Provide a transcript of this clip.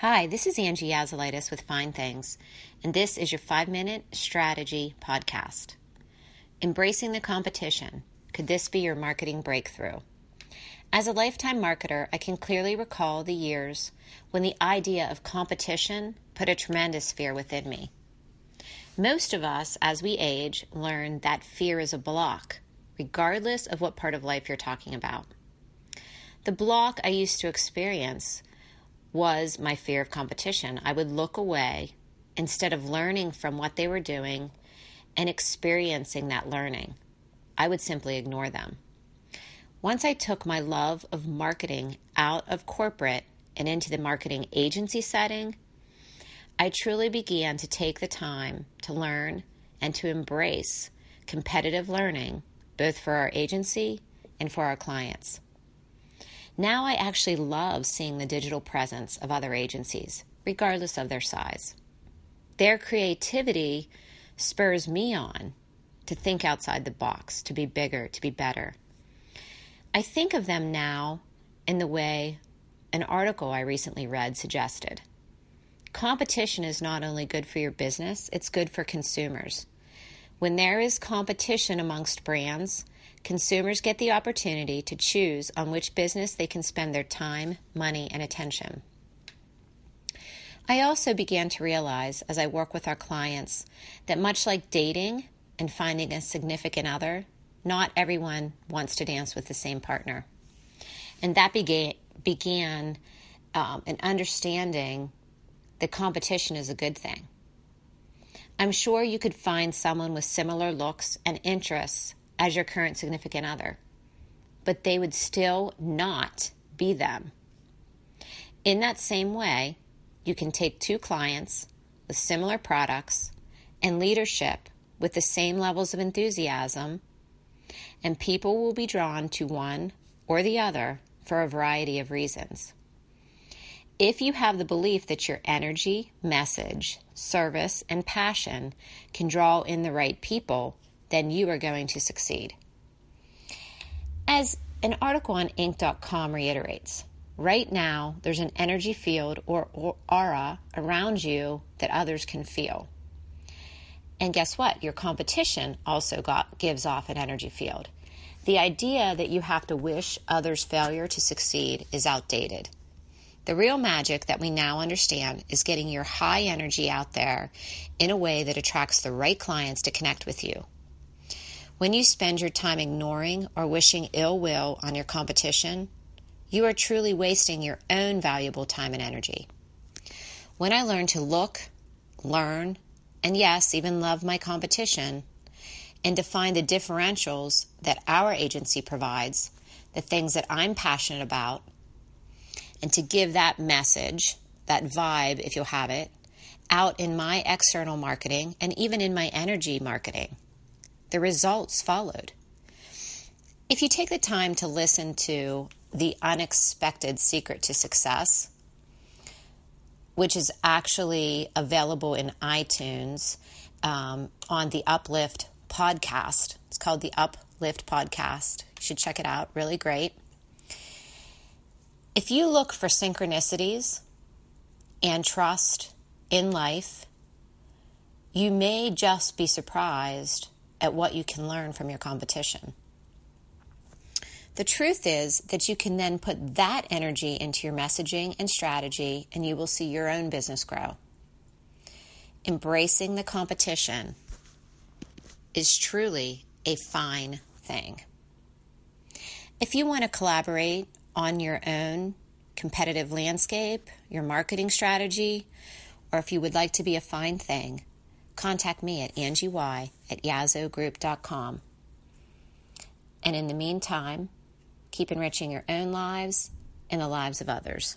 Hi, this is Angie Yazilitis with Fine Things, and this is your five minute strategy podcast. Embracing the competition. Could this be your marketing breakthrough? As a lifetime marketer, I can clearly recall the years when the idea of competition put a tremendous fear within me. Most of us, as we age, learn that fear is a block, regardless of what part of life you're talking about. The block I used to experience was my fear of competition. I would look away instead of learning from what they were doing and experiencing that learning. I would simply ignore them. Once I took my love of marketing out of corporate and into the marketing agency setting, I truly began to take the time to learn and to embrace competitive learning, both for our agency and for our clients. Now I actually love seeing the digital presence of other agencies, regardless of their size. Their creativity spurs me on to think outside the box, to be bigger, to be better. I think of them now in the way an article I recently read suggested. Competition is not only good for your business, it's good for consumers. When there is competition amongst brands, consumers get the opportunity to choose on which business they can spend their time, money, and attention. I also began to realize as I work with our clients that much like dating and finding a significant other, not everyone wants to dance with the same partner. And that began, began um, an understanding that competition is a good thing. I'm sure you could find someone with similar looks and interests as your current significant other, but they would still not be them. In that same way, you can take two clients with similar products and leadership with the same levels of enthusiasm, and people will be drawn to one or the other for a variety of reasons. If you have the belief that your energy, message, service, and passion can draw in the right people, then you are going to succeed. As an article on Inc.com reiterates, right now there's an energy field or, aura around you that others can feel. And guess what? Your competition also got, gives off an energy field. The idea that you have to wish others failure to succeed is outdated. The real magic that we now understand is getting your high energy out there in a way that attracts the right clients to connect with you. When you spend your time ignoring or wishing ill will on your competition, you are truly wasting your own valuable time and energy. When I learned to look, learn, and yes, even love my competition, and to find the differentials that our agency provides, the things that I'm passionate about, and to give that message, that vibe, if you'll have it, out in my external marketing and even in my energy marketing the results followed. If you take the time to listen to The Unexpected Secret to Success, which is actually available in iTunes um, on the Uplift podcast, it's called the Uplift Podcast. You should check it out, really great. If you look for synchronicities and trust in life, you may just be surprised at what you can learn from your competition. The truth is that you can then put that energy into your messaging and strategy, and you will see your own business grow. Embracing the competition is truly a fine thing. If you want to collaborate on your own competitive landscape, your marketing strategy, or if you would like to be a fine thing, contact me at Angie Y at yazogroup.com. And in the meantime, keep enriching your own lives and the lives of others.